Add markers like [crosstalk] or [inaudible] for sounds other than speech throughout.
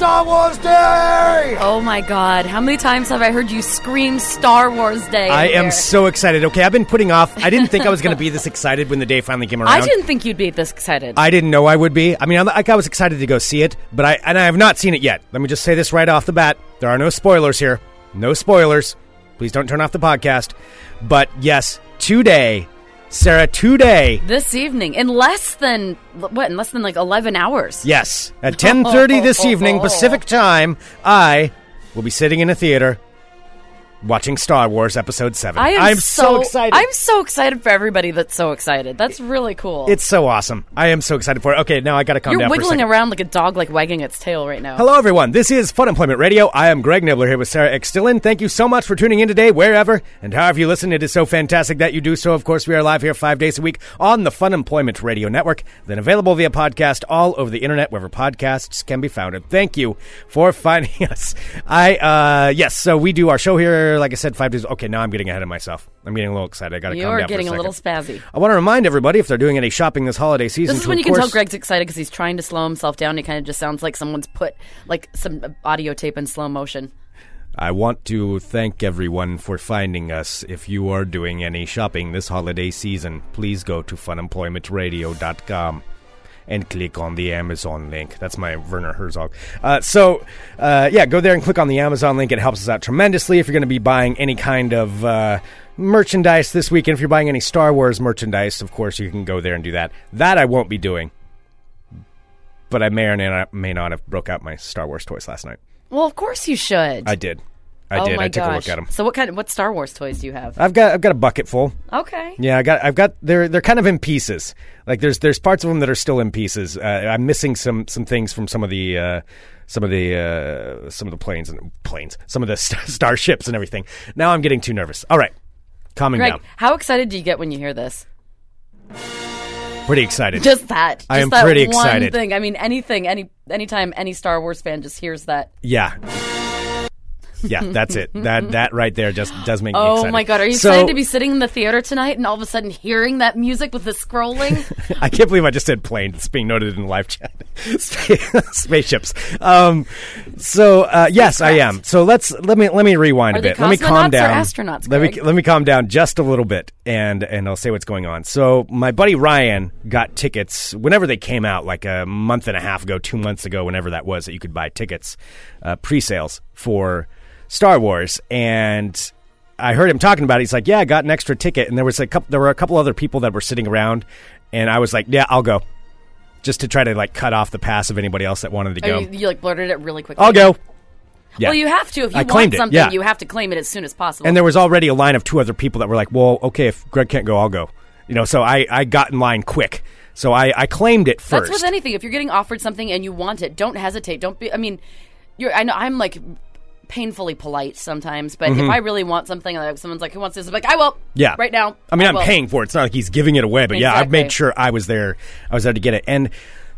Star Wars Day! Oh my god, how many times have I heard you scream Star Wars Day? I am so excited. Okay, I've been putting off. I didn't think I was going to be this excited when the day finally came around. I didn't think you'd be this excited. I didn't know I would be. I mean, I'm, like I was excited to go see it, but I and I have not seen it yet. Let me just say this right off the bat: there are no spoilers here. No spoilers. Please don't turn off the podcast. But yes, today, Sarah, today, this evening, in less than what? In less than like eleven hours. yes, at 10:30 this evening Pacific [laughs] time, I will be sitting in a theater watching Star Wars Episode Seven. I am I'm so, excited. I'm so excited for everybody that's so excited. That's really cool. It's so awesome. I am so excited for it. Okay, now I got to calm You're down a wiggling around like a dog, like wagging its tail right now. Hello, everyone. This is Fun Employment Radio. I am Greg Nibler here with Sarah X. Dillon. Thank you so much for tuning in today, wherever and however you listen. It is so fantastic that you do so. Of course, we are live here five days a week on the Fun Employment Radio Network, then available via podcast all over the internet, wherever podcasts can be found. And thank you for [laughs] finding us. I, uh, yes, so we do our show here, like I said, five days. Okay, now I'm getting ahead of myself. I'm getting a little excited. I got to calm down getting for a a, little spazzy. I want to remind everybody if they're doing any shopping this holiday season. This is when you can tell Greg's excited because he's trying to slow himself down. He kind of just sounds like someone's put like some audio tape in slow motion. I want to thank everyone for finding us. If you are doing any shopping this holiday season, please go to funemploymentradio.com and click on the Amazon link. That's my Werner Herzog. Uh, so, uh, yeah, go there and click on the Amazon link. It helps us out tremendously if you're going to be buying any kind of uh, merchandise this weekend. If you're buying any Star Wars merchandise, of course, you can go there and do that. That I won't be doing. But I may or may not, may not have broke out my Star Wars toys last night. Well, of course you should. I did. I oh did. my I took gosh. a look at them. So what kind of what Star Wars toys do you have? I've got I've got a bucket full. okay. Yeah, I got I've got they're they're kind of in pieces. Like there's there's parts of them that are still in pieces. Uh, I'm missing some some things from some of the uh, some of the uh, some of the planes and planes, some of the [laughs] st- starships and everything. Now I'm getting too nervous. All right, calming Greg, down. how excited do you get when you hear this? Pretty excited. Just that. I am that pretty one excited. thing. I mean, anything, any anytime any Star Wars fan just hears that. yeah. Yeah, that's it. That [laughs] that right there just does make me Oh excited. my god, are you So- excited to be sitting in the theater tonight and all of a sudden hearing that music with the scrolling? [laughs] I can't believe I just said plane. It's being noted in the live chat. [laughs] Spa- Spaceships. Um, so uh, yes, I am. So let's let me let me rewind Are a bit. Let me calm down. astronauts, let me let me calm down just a little bit, and and I'll say what's going on. So my buddy Ryan got tickets whenever they came out, like a month and a half ago, two months ago, whenever that was, that you could buy tickets, uh, pre-sales for Star Wars, and I heard him talking about it. He's like, "Yeah, I got an extra ticket," and there was a couple. There were a couple other people that were sitting around, and I was like, "Yeah, I'll go," just to try to like cut off the pass of anybody else that wanted to oh, Or go. you, you like blurted it really quickly. I'll go. Yeah. Well, you have to if you I want claimed it, something. yeah. You have to claim it as soon as possible. and there was already a line of two other people that were like, "Well, okay, if Greg can't go, I'll go." You know, so I I got in line quick. So I I claimed it first. That's with anything. If you're getting offered something and you want it, don't hesitate. Don't be. I mean, you're. I know I'm like painfully polite sometimes, but if I really want something, like someone's like, "Who wants this?" I'm like, "I will." Mm-hmm. Yeah. Right now. I mean, I'm will. paying for it. It's not like he's giving it away, but yeah, I've Exactly. made sure I was there. I was there to get it. And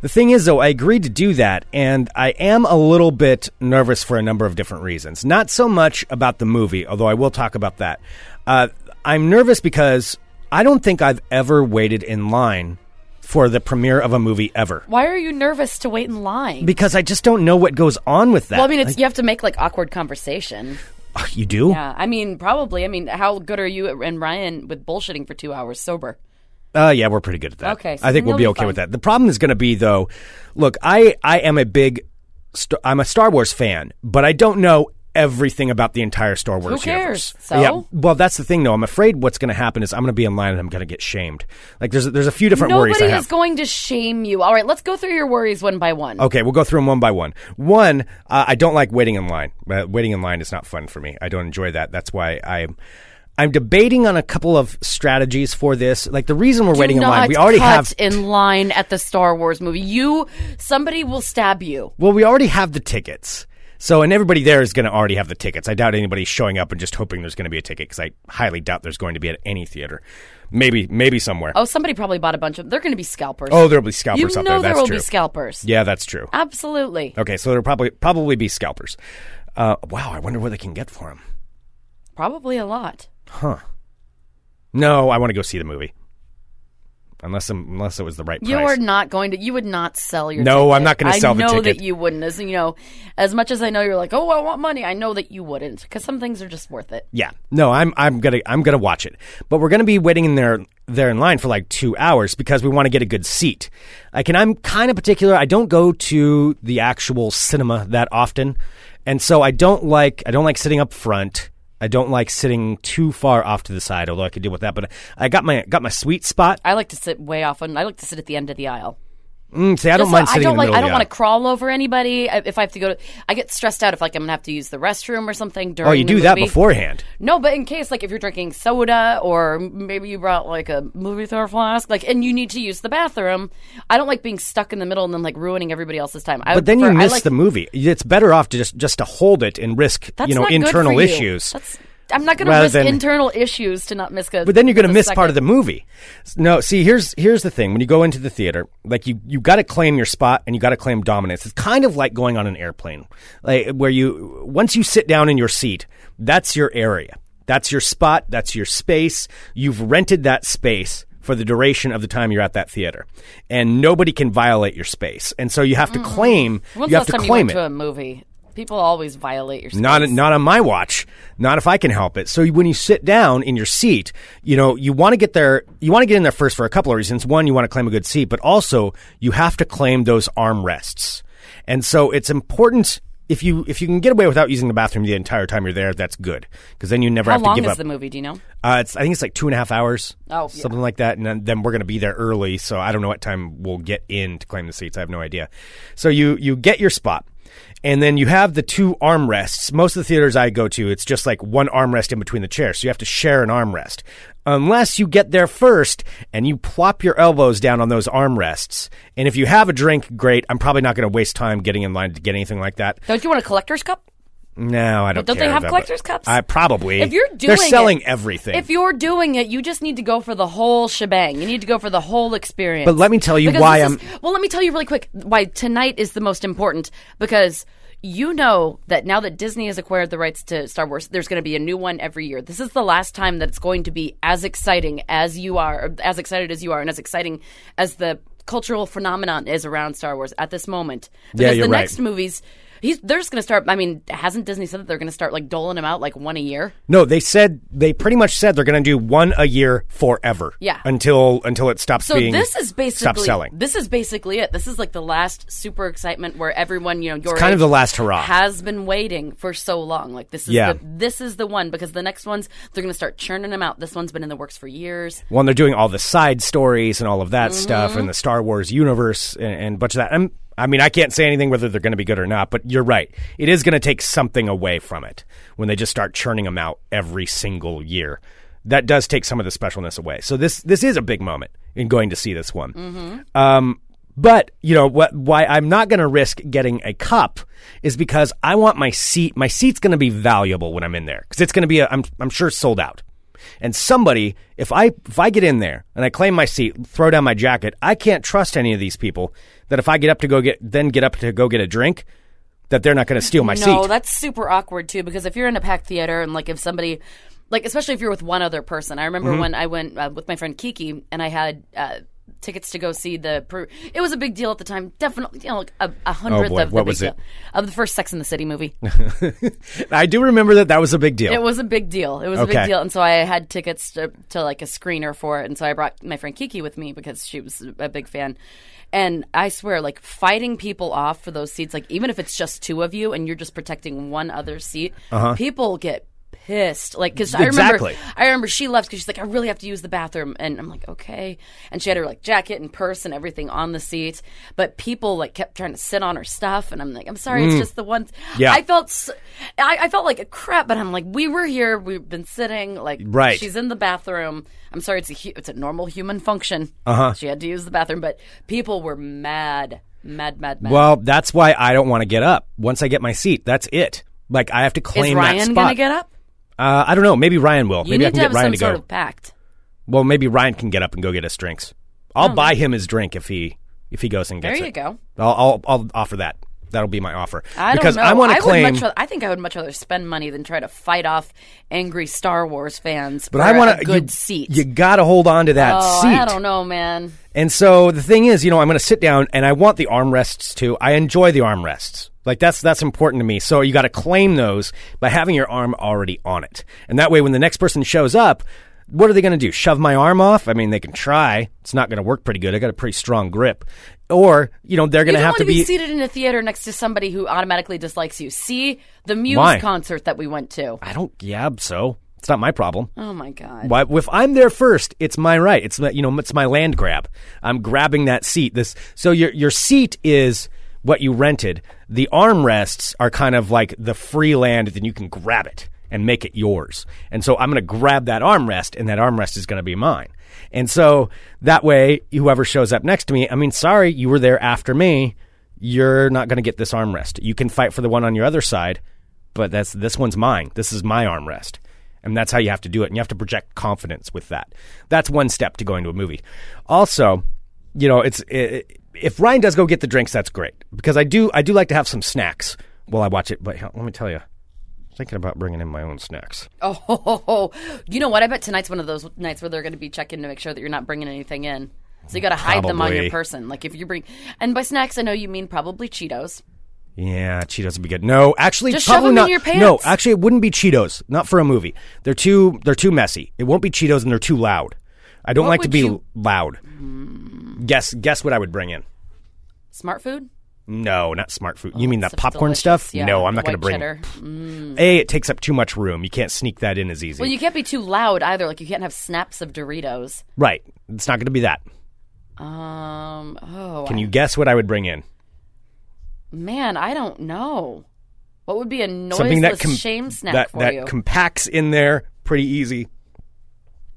the thing is, though, I agreed to do that, and I am a little bit nervous for a number of different reasons. Not so much about the movie, although I will talk about that. Uh, I'm nervous because I don't think I've ever waited in line for the premiere of a movie ever. Why are you nervous to wait in line? Because I just don't know what goes on with that. well, I mean, it's you have to make like awkward conversation. oh, you do? Yeah, I mean, probably. I mean, how good are you and Ryan with bullshitting for two hours sober? Uh, yeah, we're pretty good at that. Okay, so I think we'll be be okay fine. with that. The problem is going to be though. Look, I I am a big, st- I'm a Star Wars fan, but I don't know everything about the entire Star Wars Who cares? universe. So? yeah, well, that's the thing though. I'm afraid what's going to happen is I'm going to be in line and I'm going to get shamed. Like there's there's a few different worries Nobody I is going to shame you. All right, let's go through your worries one by one. Okay, we'll go through them one by one. One, uh, I don't like waiting in line. Uh, waiting in line is not fun for me. I don't enjoy that. That's why I'm. I'm debating on a couple of strategies for this. Like the reason we're waiting in line, not we already cut have. in line at the Star Wars movie. You, somebody will stab you. Well, we already have the tickets. So, and everybody there is going to already have the tickets. I doubt anybody's showing up and just hoping there's going to be a ticket because I highly doubt there's going to be at any theater. Maybe, maybe somewhere. Oh, somebody probably bought a bunch of. They're going to be scalpers. Oh, there'll be you scalpers out know there. there That's will true. be scalpers. yeah, that's true. Absolutely. Okay, so there'll probably probably be scalpers. Uh, wow, I wonder what they can get for them. Probably a lot. Huh. No, I want to go see the movie. Unless unless it was the right price. You are not going to. You would not sell your. No, ticket. I'm not gonna sell I know that you wouldn't. As you know, as much as I know you're like, oh, I want money. I know that you wouldn't because some things are just worth it. Yeah. No, I'm I'm gonna I'm gonna watch it. But we're gonna be waiting in there there in line for like two hours because we want to get a good seat. Like and I'm kind of particular. I don't go to the actual cinema that often. And so I don't like I don't like sitting up front. I don't like sitting too far off to the side, although I could deal with that. But I got my got my sweet spot. I like to sit way off, and I like to sit at the end of the aisle. Mm, see, I don't Just mind sitting I don't in the like. middle. I don't want to crawl over anybody. If I have to go to, I get stressed out if like I'm gonna have to use the restroom or something during. Oh, you the do that movie. beforehand. No, but in case like if you're drinking soda or maybe you brought like a movie theater flask, like and you need to use the bathroom, I don't like being stuck in the middle and then like ruining everybody else's time. I But then you prefer- miss like- the movie. It's better off to just just to hold it and risk you know internal you. issues. That's, I'm not going to risk than- internal issues to not miss. A, But then you're going to miss part of the movie. No, see, here's here's the thing. When you go into the theater, like you you got to claim your spot and you got to claim dominance. It's kind of like going on an airplane, like where you once you sit down in your seat, that's your area. That's your spot. That's your space. You've rented that space for the duration of the time you're at that theater, and nobody can violate your space. And so you have to claim. Mm. When's you have to time you it. to a movie? People always violate your space. Not not on my watch. Not if I can help it. So when you sit down in your seat, you know you want to get there. You want to get in there first for a couple of reasons. One, you want to claim a good seat, but also you have to claim those armrests. And so it's important if you if you can get away without using the bathroom the entire time you're there. That's good because then you never How have to give up. How long is the movie? Do you know? Uh, it's I think it's like two and a half hours. Oh, yeah. something like that. And then, then we're going to be there early, so I don't know what time we'll get in to claim the seats. I have no idea. So you you get your spot, and then you have the two armrests. Most of the theaters I go to, it's just like one armrest in between the chairs, so you have to share an armrest. Unless you get there first and you plop your elbows down on those armrests. And if you have a drink, great. I'm probably not going to waste time getting in line to get anything like that. Don't you want a collector's cup? No, I don't. Don't they have collector's cups? I probably. If you're doing they're selling it- everything. If you're doing it, you just need to go for the whole shebang. You need to go for the whole experience. But let me tell you Because why I'm- is- well, let me tell you really quick why tonight is the most important because you know that now that Disney has acquired the rights to Star Wars, there's going to be a new one every year. This is the last time that it's going to be as exciting as you are, as excited as you are, and as exciting as the cultural phenomenon is around Star Wars at this moment. Yeah, Because you're the right. next movies. He's, they're just going to start. I mean, hasn't Disney said that they're going to start like doling them out like one a year? No, they said they pretty much said they're going to do one a year forever. Yeah. Until until it stops So being this is stops basically selling. this is basically it. This is like the last super excitement where everyone, you know, your kind of the last hurrah. has been waiting for so long. Like this is Yeah. the, this is the one because the next ones they're going to start churning them out. This one's been in the works for years. Well, they're doing all the side stories and all of that stuff Mm-hmm. and the Star Wars universe and, and a bunch of that. I'm, I mean, I can't say anything whether they're going to be good or not, but you're right. It is going to take something away from it when they just start churning them out every single year. That does take some of the specialness away. So this this is a big moment in going to see this one. Mm-hmm. Um, but you know what? Why I'm not going to risk getting a cup is because I want my seat. My seat's going to be valuable when I'm in there because it's going to be. A, I'm I'm sure sold out. And somebody, if I if I get in there and I claim my seat, throw down my jacket, I can't trust any of these people that if I get up to go get then get up to go get a drink, that they're not going to steal my no, seat. No, that's super awkward too because if you're in a packed theater and like if somebody like especially if you're with one other person. I remember Mm-hmm. when I went uh, with my friend Kiki and I had uh, tickets to go see the. Per- it was a big deal at the time. Definitely, you know, like a, a hundredth Oh, of the What big was deal of the first Sex in the City movie. [laughs] I do remember that that was a big deal. It was a big deal. It was a big deal, and so I had tickets to, to like a screener for it, and so I brought my friend Kiki with me because she was a big fan. And I swear, like fighting people off for those seats, like even if it's just two of you and you're just protecting one other seat, Uh-huh. people get pissed. Like, because I remember, Exactly. I remember she left because she's like, I really have to use the bathroom, and I'm like, okay. And she had her like jacket and purse and everything on the seat, but people like kept trying to sit on her stuff, and I'm like, I'm sorry, it's just the one. Mm. Yeah. I felt, I I felt like a crap, but I'm like, we were here, we've been sitting, like, Right. She's in the bathroom. I'm sorry, it's a hu- it's a normal human function. Uh huh. She had to use the bathroom, but people were mad, mad, mad, mad. Well, that's why I don't want to get up. Once I get my seat, that's it. Like I have to claim is that Ryan spot. gonna get up? Uh, I don't know. Maybe Ryan will. You maybe I need can to have get Ryan some to go. sort of pact. Well, maybe Ryan can get up and go get his drinks. I'll buy him his drink if he if he goes and gets. There gets you it. go. I'll, I'll I'll offer that. That'll be my offer. I because don't know. I want to claim. Would much rather, I think I would much rather spend money than try to fight off angry Star Wars fans. but for I want a good you, seat. You got to hold on to that oh, seat. I don't know, man. And so the thing is, you know, I'm going to sit down and I want the armrests too. I enjoy the armrests. Like that's that's important to me. So you got to claim those by having your arm already on it. And that way when the next person shows up, what are they going to do? Shove my arm off? I mean, they can try. It's not going to work pretty good. I got a pretty strong grip. Or, you know, they're going to have to be seated in a theater next to somebody who automatically dislikes you. See the Muse Why? concert that we went to. I don't yeah, so it's not my problem. Oh my god. Why, if I'm there first, it's my right. It's my- you know, it's my land grab. I'm grabbing that seat. This so your your seat is what you rented. The armrests are kind of like the free land, then you can grab it and make it yours. And so I'm going to grab that armrest, and that armrest is going to be mine. And so that way, whoever shows up next to me, I mean, sorry, you were there after me. You're not going to get this armrest. You can fight for the one on your other side, but that's this one's mine. This is my armrest. And that's how you have to do it. And you have to project confidence with that. That's one step to going to a movie. Also, you know, it's it, if Ryan does go get the drinks, that's great because I do I do like to have some snacks while I watch it. But let me tell you, I'm thinking about bringing in my own snacks. Oh, ho, ho, ho. you know what? I bet tonight's one of those nights where they're going to be checking to make sure that you're not bringing anything in. So you got to hide them on your person. Like if you bring, and by snacks, I know you mean probably Cheetos. Yeah, Cheetos would be good. No, actually, Just shove probably them in not. your pants. No, actually, it wouldn't be Cheetos. Not for a movie. They're too they're too messy. It won't be Cheetos, and they're too loud. I don't What like to would be you- loud. Guess guess what I would bring in. Smart food. No, not smart food. you mean that popcorn delicious. stuff? Yeah, no, I'm the not going to white bring. cheddar. A, it takes up too much room. You can't sneak that in as easy. Well, you can't be too loud either. Like you can't have snaps of Doritos. right. It's not going to be that. Um. Oh. Can you guess what I would bring in? Man, I don't know. What would be a noiseless Something that com- shame snack that for that you? compacts in there pretty easy.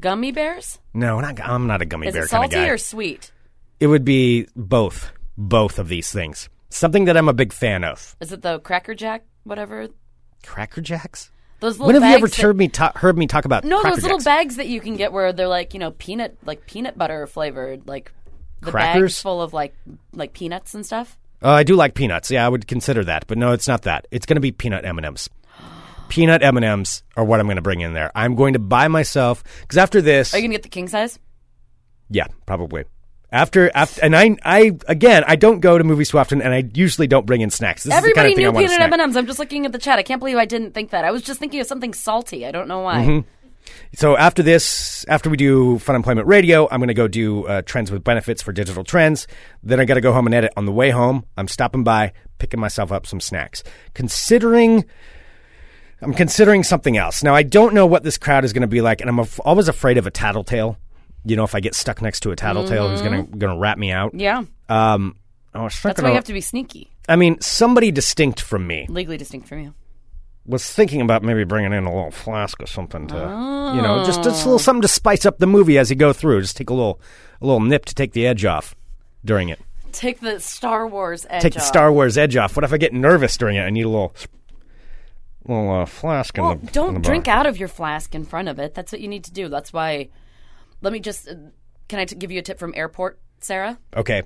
Gummy bears? No, not, I'm not a gummy Is bear it kind of salty guy. or sweet? it would be both, both of these things. Something that I'm a big fan of. Is it the Cracker Jack? Whatever. Cracker Jacks. Those little When have you ever that- heard me ta- heard me talk about No, Cracker those little Jacks? bags that you can get where they're like you know peanut like peanut butter flavored like the bags Crackers? full of like like peanuts and stuff. Uh, I do like peanuts. Yeah, I would consider that, but no, it's not that. It's going to be peanut M and M's. Peanut M and M's are what I'm going to bring in there. I'm going to buy myself because after this, Are you gonna get the king size? yeah, probably. After, after, and I, I again, I don't go to movies too often, and I usually don't bring in snacks. This Everybody is the kind of thing knew I want to peanut snack. M and M's. I'm just looking at the chat. I can't believe I didn't think that. I was just thinking of something salty. I don't know why. Mm-hmm. So after this, after we do Fun Employment Radio, I'm going to go do uh, Trends with Benefits for Digital Trends. Then I got to go home and edit. On the way home, I'm stopping by, picking myself up some snacks. Considering, I'm considering something else. Now I don't know what this crowd is going to be like, and I'm af- always afraid of a tattletale. You know, if I get stuck next to a tattletale who's going to going to rat me out. Yeah, Um, was that's why you have to be sneaky, I mean, somebody distinct from me legally distinct from you. Was thinking about maybe bringing in a little flask or something to, you know, just just a little something to spice up the movie as you go through. Just take a little a little nip to take the edge off during it. Take the Star Wars edge Take the off. Star Wars edge off. What if I get nervous during it? I need a little little uh, flask in Well, the. don't the drink bar. out of your flask in front of it. That's what you need to do. That's why. Let me just. Uh, can I t- give you a tip from Airport Sarah? Okay.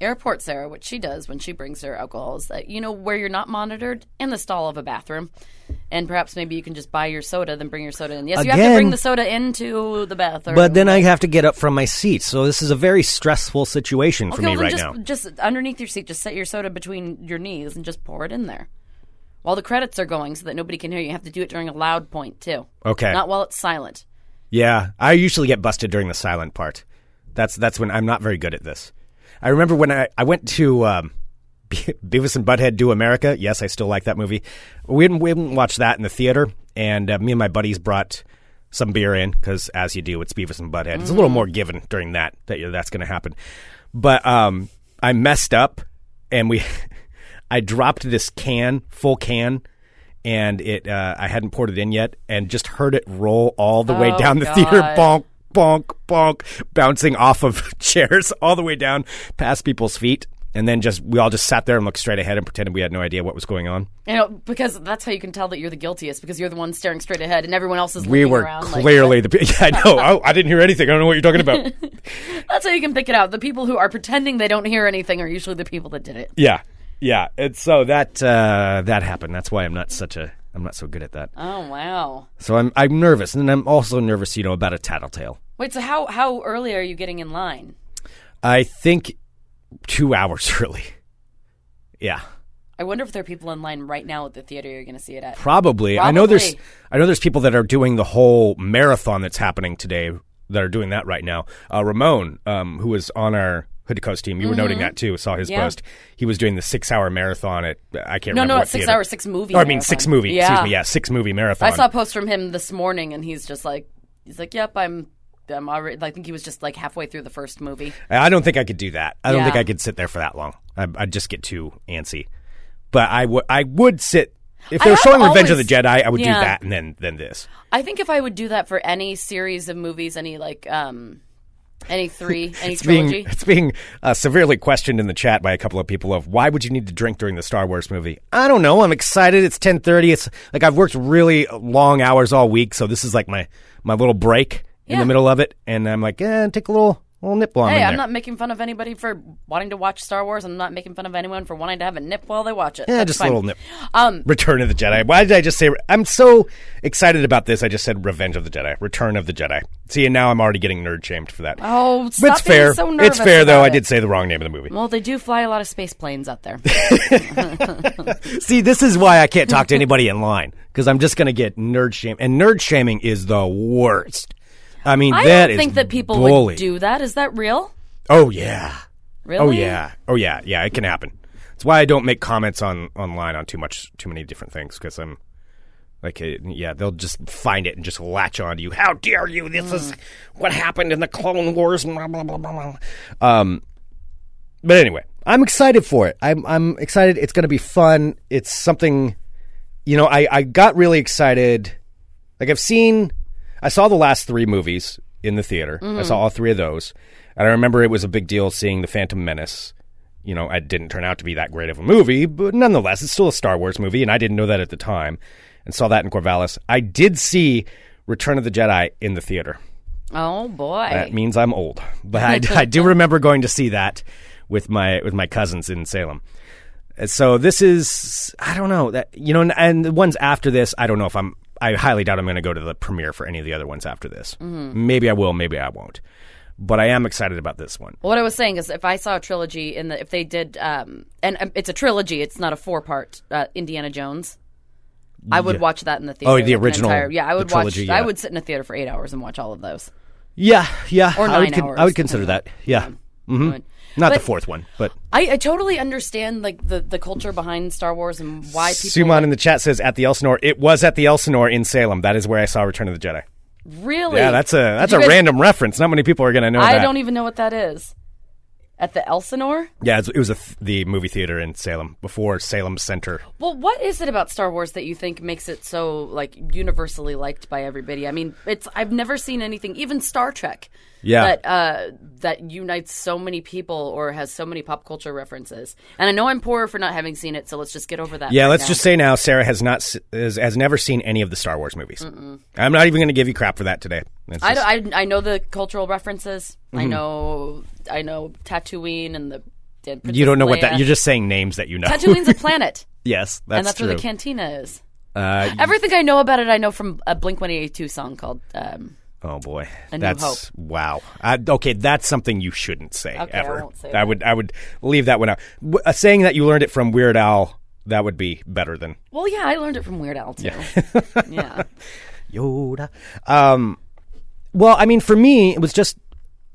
Airport Sarah, what she does when she brings her alcohol is that you know where you're not monitored in the stall of a bathroom, and perhaps maybe you can just buy your soda, then bring your soda in. Yes, you have to Again- bring the soda into the bathroom. But then I have to get up from my seat, so this is a very stressful situation for okay, me well, right then now. just, just underneath your seat, just set your soda between your knees and just pour it in there. While the credits are going, so that nobody can hear you, you have to do it during a loud point too. Okay. Not while it's silent. Yeah, I usually get busted during the silent part. That's that's when I'm not very good at this. I remember when I, I went to um, [laughs] Beavis and Butthead Do America. Yes, I still like that movie. We didn't, we didn't watch that in the theater, and uh, me and my buddies brought some beer in because, as you do, it's Beavis and Butthead. It's a little more given during that that you that's going to happen. But um, I messed up, and we, [laughs] I dropped this can, full can, and it uh, I hadn't poured it in yet, and just heard it roll all the way Oh, down the theater, God. bonk, bonk, bonk, bouncing off of [laughs] chairs all the way down past people's feet. And then just we all just sat there and looked straight ahead and pretended we had no idea what was going on. You know, because that's how you can tell that you're the guiltiest because you're the one staring straight ahead and everyone else is We looking were around. like, clearly the. pe- Yeah, [laughs] I know. I, I didn't hear anything. I don't know what you're talking about. [laughs] that's how you can pick it out. The people who are pretending they don't hear anything are usually the people that did it. yeah, yeah. And so that uh, that happened. That's why I'm not such a. I'm not so good at that. Oh wow! So I'm I'm nervous, and I'm also nervous, you know, about a tattletale. Wait, so how how early are you getting in line? I think two hours [laughs] early. Yeah, I wonder if there are people in line right now at the theater you're going to see it at. probably. I know there's I know there's people that are doing the whole marathon that's happening today that are doing that right now. Uh, Ramon, um, who was on our Hood to Coast team, you were noting that too. Saw his Mm-hmm. Yeah. post. He was doing the six hour marathon at I can't No, remember no, it's six theater. hours, six movie. Oh, I mean six movie. Yeah. Excuse me. Yeah, six movie marathon. I saw a post from him this morning, and he's just like, he's like, "Yep, I'm, I'm already." I think he was just like halfway through the first movie. I don't think I could do that. I don't Yeah. think I could sit there for that long. I, I'd just get too antsy. But I would I would sit if they were showing have Revenge of the Jedi. I would Yeah. do that and then then this. I think if I would do that for any series of movies, any like, um, any three, [laughs] any It's being trilogy, it's being uh, severely questioned in the chat by a couple of people of why would you need to drink during the Star Wars movie? I don't know. I'm excited. It's 10:30. It's like I've worked really long hours all week, so this is like my my little break in Yeah. the middle of it, and I'm like, eh, take a little little nip while I'm Hey, I'm there. not making fun of anybody for wanting to watch Star Wars. I'm not making fun of anyone for wanting to have a nip while they watch it. Yeah, That's just fine. a little nip. Um, Return of the Jedi. Why did I just say? I'm so excited about this. I just said Revenge of the Jedi. Return of the Jedi. See, and now I'm already getting nerd shamed for that. oh, stop it's fair. so nervous it's fair though. about I did say the wrong name of the movie. Well, they do fly a lot of space planes out there. [laughs] See, this is why I can't talk to anybody in line because I'm just going to get nerd shamed, and nerd shaming is the worst. I mean, I that don't think that people bully. would do that. Is that real? Oh yeah. Really? Oh yeah. Oh yeah. Yeah, it can happen. That's why I don't make comments on online on too much, too many different things because I'm like, uh, yeah, they'll just find it and just latch on to you. How dare you? This is what happened in the Clone Wars. Blah, blah, blah, blah, blah. Um, but anyway, I'm excited for it. I'm I'm excited. It's going to be fun. It's something, you know. I I got really excited. Like I've seen, I saw the last three movies in the theater. I saw all three of those, and I remember it was a big deal seeing the Phantom Menace. You know, it didn't turn out to be that great of a movie, but nonetheless, it's still a Star Wars movie, and I didn't know that at the time, and saw that in Corvallis. I did see Return of the Jedi in the theater. Oh boy. That means I'm old, [laughs] but I, I do [laughs] remember going to see that with my with my cousins in Salem. Uh, So this is I don't know that you know, and, and the ones after this, I don't know if I'm. I highly doubt I'm going to go to the premiere for any of the other ones after this. Maybe I will, maybe I won't. But I am excited about this one. What I was saying is, if I saw a trilogy in the, if they did, um, and um, it's a trilogy, it's not a four part uh, Indiana Jones. I would Yeah. watch that in the theater. Oh, the original- entire- yeah, I would trilogy, watch. yeah. I would sit in a theater for eight hours and watch all of those. Yeah, yeah. Or I would, nine hours, I would consider that. Yeah. hmm Would. Not the fourth one, but I, I totally understand like the, the culture behind Star Wars and why people Suman in the chat says at the Elsinore. It was at the Elsinore in Salem. That is where I saw Return of the Jedi. really. Yeah, that's a that's a guys- random reference. Not many people are going to know I that. don't even know what that is. At the Elsinore. Yeah, it was a th- the movie theater in Salem before Salem Center. Well, what is it about Star Wars that you think makes it so like universally liked by everybody? I mean, it's I've never seen anything, even Star Trek, Yeah. that uh, that unites so many people or has so many pop culture references. And I know I'm poor for not having seen it, so let's just get over that. Yeah, right let's now. just say now Sarah has not has, has never seen any of the Star Wars movies. I'm not even going to give you crap for that today. It's I, just- I I know the cultural references. I Mm-hmm. know I know Tatooine and the. and Princess you don't know what that. You're just saying names that you know. Tatooine's a [laughs] planet, yes, that's and that's true. where the cantina is. uh, Everything I know about it, I know from a Blink One Eighty Two song called. Um, oh boy, A that's wow. I, okay, that's something you shouldn't say Okay, I ever. won't say I that. would I would leave that one out. W- uh, saying that you learned it from Weird Al that would be better than well, yeah, I learned it from Weird Al too. yeah. [laughs] Yoda. Um, well, I mean, for me, it was just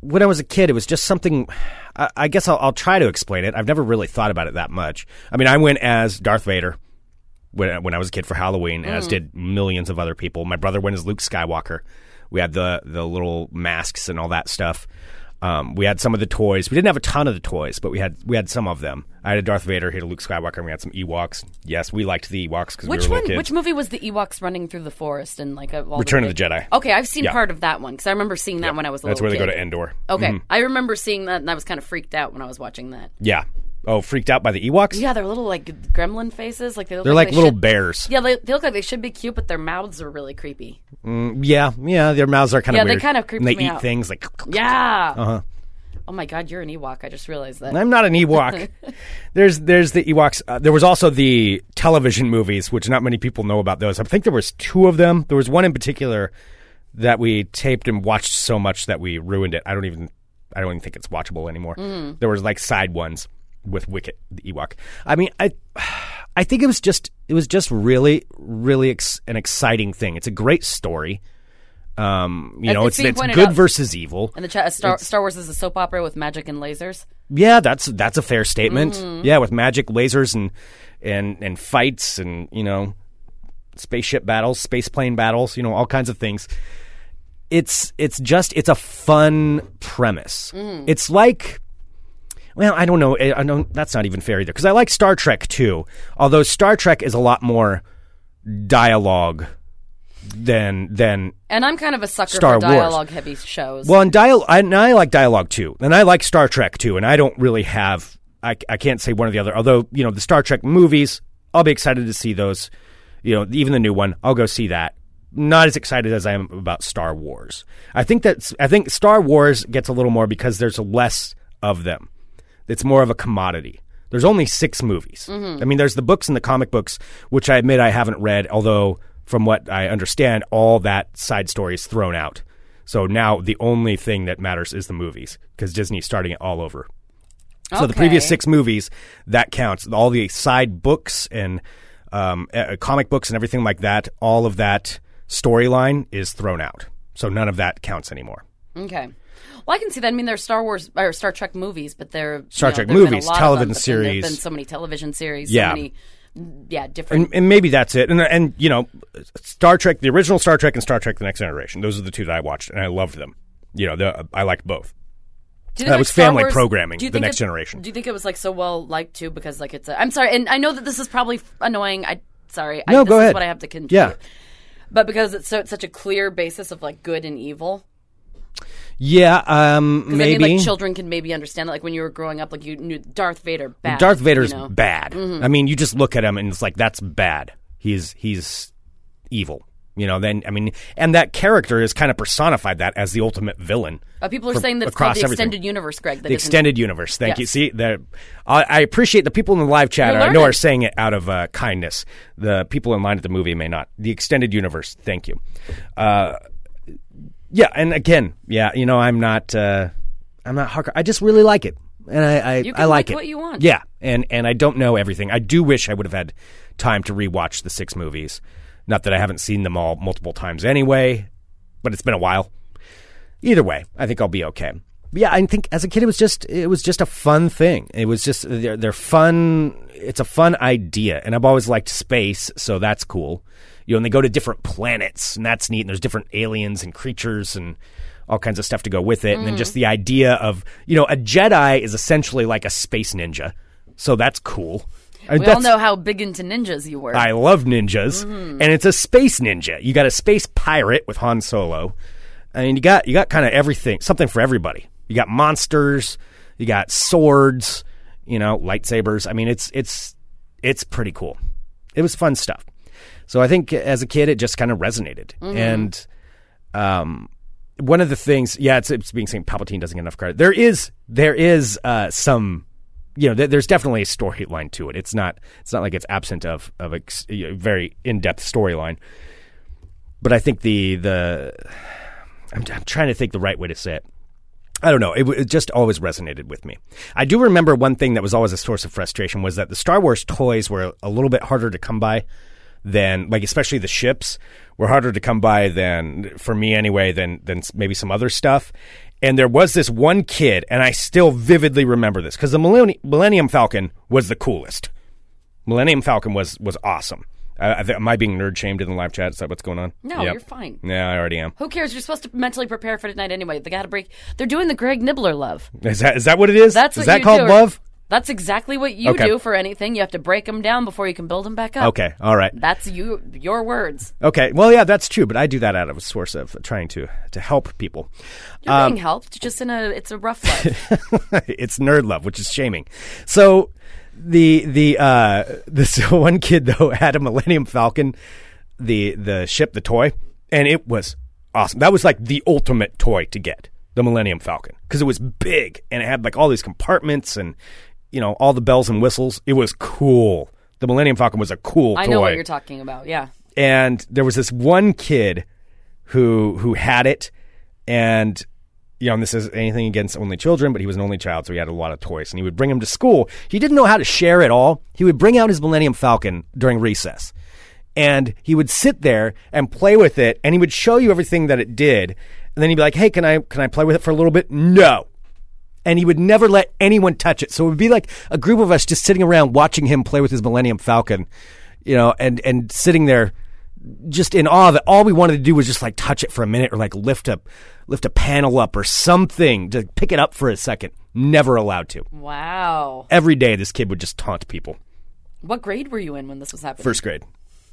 when I was a kid. It was just something. I, I guess I'll, I'll try to explain it. I've never really thought about it that much. I mean, I went as Darth Vader when when I was a kid for Halloween, as did millions of other people. My brother went as Luke Skywalker. We had the the little masks and all that stuff. Um, we had some of the toys. We didn't have a ton of the toys, but we had we had some of them. I had a Darth Vader, had a Luke Skywalker, and we had some Ewoks. Yes, we liked the Ewoks because we Which were one? kids. Which movie was the Ewoks running through the forest and like a, Return of the Jedi. Okay, I've seen Yeah. part of that one because I remember seeing that when I was a That's where little they go to Endor. Okay, Mhm. I remember seeing that and I was kind of freaked out when I was watching that. Yeah. Oh, freaked out by the Ewoks? Yeah, they're little like gremlin faces. Like they look They're like, like they little should- bears. Yeah, they, they look like they should be cute, but their mouths are really creepy. Yeah, yeah. Their mouths are kind of Yeah, they kinda creep And they eat out. things like. Yeah. [laughs] Uh-huh. Oh my god, you're an Ewok. I just realized that. I'm not an Ewok. [laughs] there's there's the Ewoks. Uh, there was also the television movies, which not many people know about those. I think there was two of them. There was one in particular that we taped and watched so much that we ruined it. I don't even I don't even think it's watchable anymore. Mm. There was like side ones with Wicket the Ewok. I mean, I I think it was just it was just really really ex- an exciting thing. It's a great story. Um, you As know, it's it's pointed good out- versus evil. and the chat, Star, Star Wars is a soap opera with magic and lasers. Yeah, that's that's a fair statement. Mm-hmm. Yeah, with magic, lasers, and and and fights, and you know, spaceship battles, space plane battles, you know, all kinds of things. It's it's just it's a fun premise. Mm-hmm. It's like. Well, I don't know. I I don't. That's not even fair either because I like Star Trek too. Although Star Trek is a lot more dialogue than than And I'm kind of a sucker Star for Wars. dialogue heavy shows. well, and dial, I, and I like dialogue too, and I like Star Trek too, and I don't really have, I, I can't say one or the other. Although you know the Star Trek movies, I'll be excited to see those. You know, even the new one, I'll go see that. Not as excited as I am about Star Wars. I think that's, I think Star Wars gets a little more because there's less of them. It's more of a commodity. There's only six movies. Mm-hmm. I mean, there's the books and the comic books, which I admit I haven't read, although from what I understand, all that side story is thrown out. So now the only thing that matters is the movies because Disney's starting it all over. So the previous six movies that counts. All the side books and um, uh, comic books and everything like that. All of that storyline is thrown out. So none of that counts anymore. Okay. Well, I can see that. I mean, there's Star Wars or Star Trek movies, but they're Star you know, Trek there've been a movies, television them, series. There's been so many television series. Yeah. So many, yeah, different. and, and maybe that's it. And and you know, Star Trek, the original Star Trek, and Star Trek: The Next Generation. Those are the two that I watched, and I loved them. You know, the, I liked both. That was family Wars- programming, The Next it- Generation. Do you think it was like so well liked too because like it's? A, I'm sorry, and I know that this is probably f- annoying. I sorry. I, No, this go is ahead. What I have to contribute. Yeah. But because it's so it's such a clear basis of like good and evil. Yeah, um, maybe I mean, like children can maybe understand that. Like when you were growing up, like you knew Darth Vader bad. Darth Vader's you know? Mm-hmm. bad. I mean, you just look at him and it's like that's bad. He's he's evil. You know, then I mean, and that character is kind of personified that as the ultimate villain. Uh, people are from- saying that across the everything. extended universe, Greg. That the extended universe. Thank you. See, the, I, I appreciate the people in the live chat. I know are saying it out of uh, kindness. The people in line at the movie may not. The extended universe. Thank you. Uh, yeah, and again, yeah, you know, I'm not. Uh, I'm not. Harker. I just really like it, and I I, You can I like, like it. what you want. Yeah, and and I don't know everything. I do wish I would have had time to rewatch the six movies. Not that I haven't seen them all multiple times anyway, but it's been a while. Either way, I think I'll be okay. But yeah, I think as a kid, it was just it was just a fun thing. It was just they're, they're fun. It's a fun idea, and I've always liked space, so that's cool. You know, and they go to different planets, and that's neat. And there's different aliens and creatures and all kinds of stuff to go with it. And then just mm. the idea of you know a Jedi is essentially like a space ninja, so that's cool. I mean, We all know how big into ninjas you were. I love ninjas, mm-hmm. and it's a space ninja. You got a space pirate with Han Solo. I mean, you got you got kind of everything, something for everybody. You got monsters, you got swords, you know, lightsabers. I mean, it's it's it's pretty cool. It was fun stuff. So I think as a kid, it just kind of resonated, and um, one of the things, yeah, it's, it's being saying Palpatine doesn't get enough credit. There is there is uh, some you know, th- there's definitely a storyline to it. It's not it's not like it's absent of of a ex- you know, very in depth storyline. But I think the the I'm, I'm trying to think the right way to say it. I don't know. It, it just always resonated with me. I do remember one thing that was always a source of frustration was that the Star Wars toys were a little bit harder to come by than, like, especially the ships were harder to come by than, for me anyway, than than maybe some other stuff. And there was this one kid, and I still vividly remember this because the Millenni- Millennium Falcon was the coolest. Millennium Falcon was was awesome. I th- am I being nerd shamed in the live chat? Is that what's going on? No, Yep. you're fine. Yeah, I already am. Who cares? You're supposed to mentally prepare for tonight anyway. They got to break. They're doing the Greg Nibler love. Is that is that what it is? That's is what that you called do. love? That's exactly what you Okay. do for anything. You have to break them down before you can build them back up. Okay, all right. That's you. Your words. Okay, well, yeah, that's true, but I do that out of a source of trying to to help people. You're Um, being helped. Just in a. It's a rough [laughs] life. it's nerd love, which is shaming. So the the uh [laughs] this one kid though had a Millennium Falcon, the the ship, the toy, and it was awesome. That was like the ultimate toy to get, the Millennium Falcon, because it was big and it had like all these compartments and you know all the bells and whistles. It was cool. The Millennium Falcon was a cool toy. I toy. know what you're talking about. Yeah. and there was this one kid who who had it and you know and this is anything against only children but he was an only child so he had a lot of toys and he would bring them to school he didn't know how to share at all he would bring out his millennium falcon during recess and he would sit there and play with it and he would show you everything that it did and then he'd be like hey can i can i play with it for a little bit no and he would never let anyone touch it. So it would be like a group of us just sitting around watching him play with his Millennium Falcon, you know, and and sitting there just in awe that all we wanted to do was just like touch it for a minute or like lift up lift a panel up or something to pick it up for a second. Never allowed to. Wow. Every day this kid would just taunt people. What grade were you in when this was happening? First grade.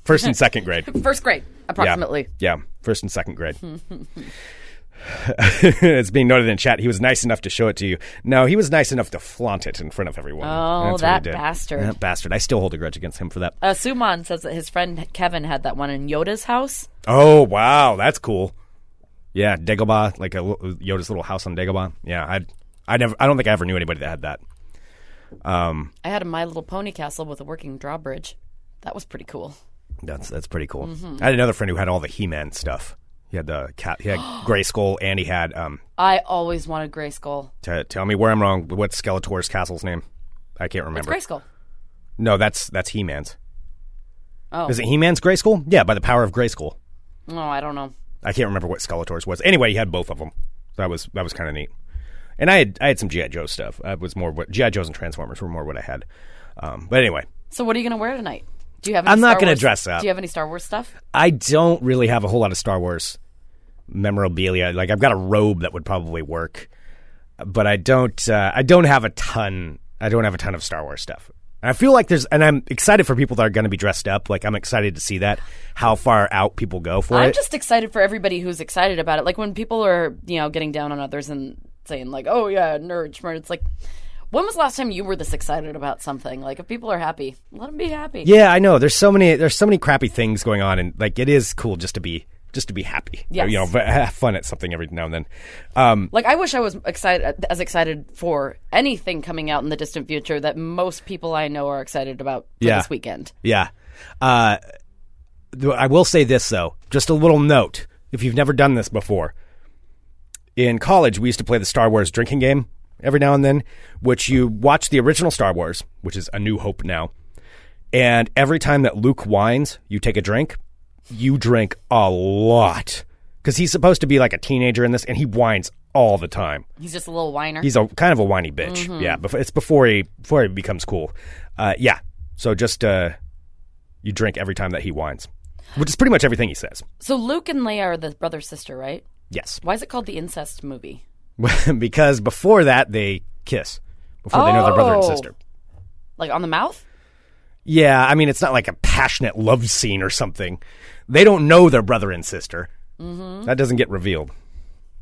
First and second grade. [laughs] First grade, approximately. Yeah. yeah, first and second grade. [laughs] [laughs] it's being noted in chat. He was nice enough to show it to you. No, he was nice enough to flaunt it in front of everyone. Oh, That's that bastard. That bastard. I still hold a grudge against him for that. Uh, Suman says that his friend Kevin had that one in Yoda's house. Oh, wow. That's cool. Yeah, Dagobah, like a, Yoda's little house on Dagobah. Yeah, I I never I don't think I ever knew anybody that had that. Um, I had a My Little Pony castle with a working drawbridge. That was pretty cool. that's that's pretty cool. Mm-hmm. I had another friend who had all the He-Man stuff. He had the cat. He had [gasps] Gray Skull, and he had um. I always wanted Gray Skull. T- tell me where I'm wrong. What's Skeletor's castle's name? I can't It's remember. Gray Skull. No, that's that's He-Man's. Oh. Is it He-Man's Gray Skull? Yeah, by the power of Gray Skull. Oh, I don't know. I can't remember what Skeletor's was. Anyway, he had both of them. That was that was kind of neat. And I had I had some GI Joe stuff. That was more what GI Joes and Transformers were more what I had. Um, but anyway, So, what are you going to wear tonight? Do you have? Any I'm not gonna Wars- dress up. Do you have any Star Wars stuff? I don't really have a whole lot of Star Wars memorabilia. Like I've got a robe that would probably work, but I don't. Uh, I don't have a ton. I don't have a ton of Star Wars stuff. And I feel like there's, and I'm excited for people that are going to be dressed up. Like I'm excited to see that how far out people go for it. I'm it. just excited for everybody who's excited about it. Like when people are, you know, getting down on others and saying like, "Oh yeah, nerd, schmerd." It's like, when was the last time you were this excited about something? Like, if people are happy, let them be happy. Yeah, I know. There's so many. There's so many crappy things going on, and like it is cool just to be just to be happy. Yes. You know, have fun at something every now and then. Um, Like, I wish I was excited as excited for anything coming out in the distant future that most people I know are excited about for Yeah. this weekend. yeah. Uh, I will say this though, just a little note. If you've never done this before, in college we used to play the Star Wars drinking game every now and then, which you watch the original Star Wars, which is A New Hope now, and every time that Luke whines, you take a drink. You drink a lot because he's supposed to be like a teenager in this, and he whines all the time. He's just a little whiner. He's a kind of a whiny bitch. Yeah, before, it's before he before he becomes cool. Uh, yeah. So just uh, you drink every time that he whines, which is pretty much everything he says. so Luke and Leia are the brother sister, right? Yes, Why is it called the incest movie? [laughs] because before that they kiss before they know they're brother and Oh. sister. Like on the mouth? Yeah, I mean it's not like a passionate love scene or something. They don't know they're brother and sister. Mm-hmm. That doesn't get revealed.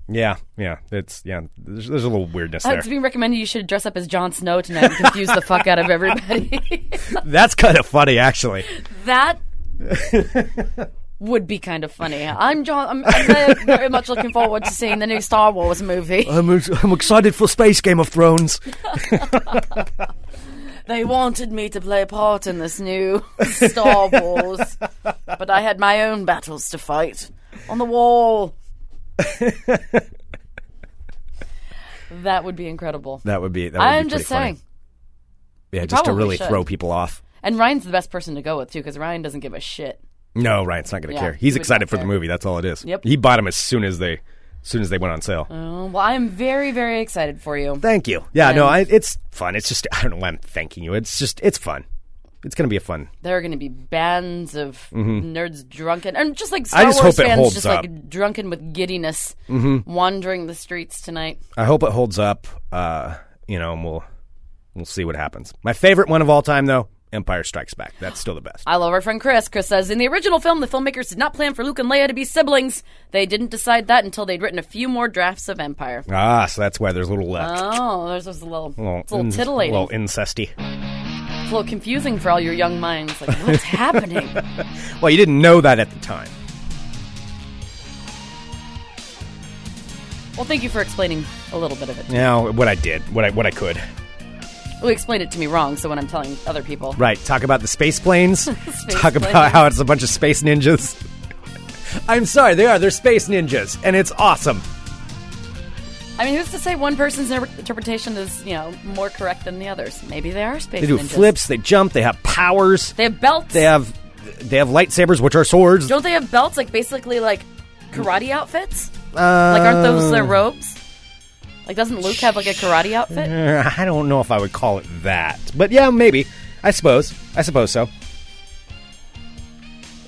Yeah, yeah, it's yeah. There's, there's a little weirdness Uh, there. It's being recommended you should dress up as Jon Snow tonight and confuse the fuck out of everybody. [laughs] That's kind of funny, actually. that [laughs] would be kind of funny. I'm John. I'm, I'm very, very much looking forward to seeing the new Star Wars movie. [laughs] I'm, I'm excited for Space Game of Thrones. [laughs] They wanted me to play a part in this new Star Wars, but I had my own battles to fight on the wall. that would be incredible. That would be. That would I'm be just pretty funny. saying. Yeah, just to really should. throw people off. And Ryan's the best person to go with too, because Ryan doesn't give a shit. No, Ryan's not going to Yeah, care. he He's would excited not for the care. movie. That's all it is. Yep. He bought them as soon as they, as soon as they went on sale. Oh, well, I'm very, very excited for you. Thank you. Yeah, no, I, it's fun. It's just [laughs] I don't know why I'm thanking you. It's just it's fun. It's going to be a fun. There are going to be bands of nerds drunken, and just like Star Mm-hmm. just Wars hope it fans, holds just up. Mm-hmm. like drunken with giddiness, wandering the streets tonight. I hope it holds up. Uh, you know, and we'll we'll see what happens. My favorite one of all time, though, Empire Strikes Back. That's still the best. I love our friend Chris. Chris says in the original film, the filmmakers did not plan for Luke and Leia to be siblings. They didn't decide that until they'd written a few more drafts of Empire. Ah, so that's why there's a little left. Oh, there's just a little, little, it's a little in- titillating. little incesty. It's a little confusing for all your young minds. Like, what's [laughs] happening? Well, you didn't know that at the time. Well, thank you for explaining a little bit of it. Now, what I did, what I what I could. You explained it to me wrong, so when I'm telling other people, Right. Talk about the space planes. [laughs] talk about planes. how it's a bunch of space ninjas. I'm sorry, they are. They're space ninjas, and it's awesome. I mean, who's to say one person's inter- interpretation is, you know, more correct than the others? Maybe they are space They do ninjas. flips. They jump. They have powers. They have belts. They have they have lightsabers, which are swords. Don't they have belts? Like basically like karate outfits? Uh, like aren't those their robes? Like doesn't Luke have like a karate outfit? Uh, [laughs] I don't know if I would call it that, but yeah, maybe. I suppose. I suppose so.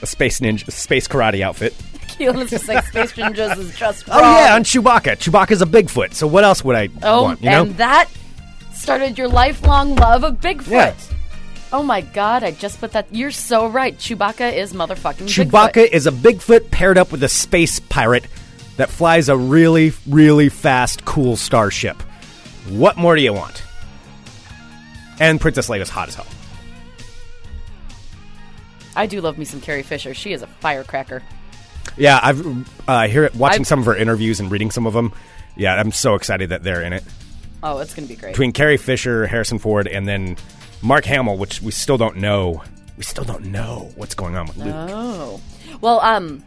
A space ninja, space karate outfit. [laughs] Just like space ninjas is just Oh yeah, and Chewbacca. Chewbacca's a Bigfoot. So what else would I Oh, want? You know? and that started your lifelong love of Bigfoot. Yeah. Oh my god, I just put that. You're so right. Chewbacca is motherfucking Chewbacca Bigfoot. is a Bigfoot paired up with a space pirate that flies a really, really fast, cool starship. What more do you want? And Princess Leia's hot as hell. I do love me some Carrie Fisher. She is a firecracker. Yeah, I've uh, hear it watching I've- some of her interviews and reading some of them. Yeah, I'm so excited that they're in it. Oh, it's gonna be great. Between Carrie Fisher, Harrison Ford, and then Mark Hamill, which we still don't know. We still don't know what's going on with Luke. Oh. Well, um,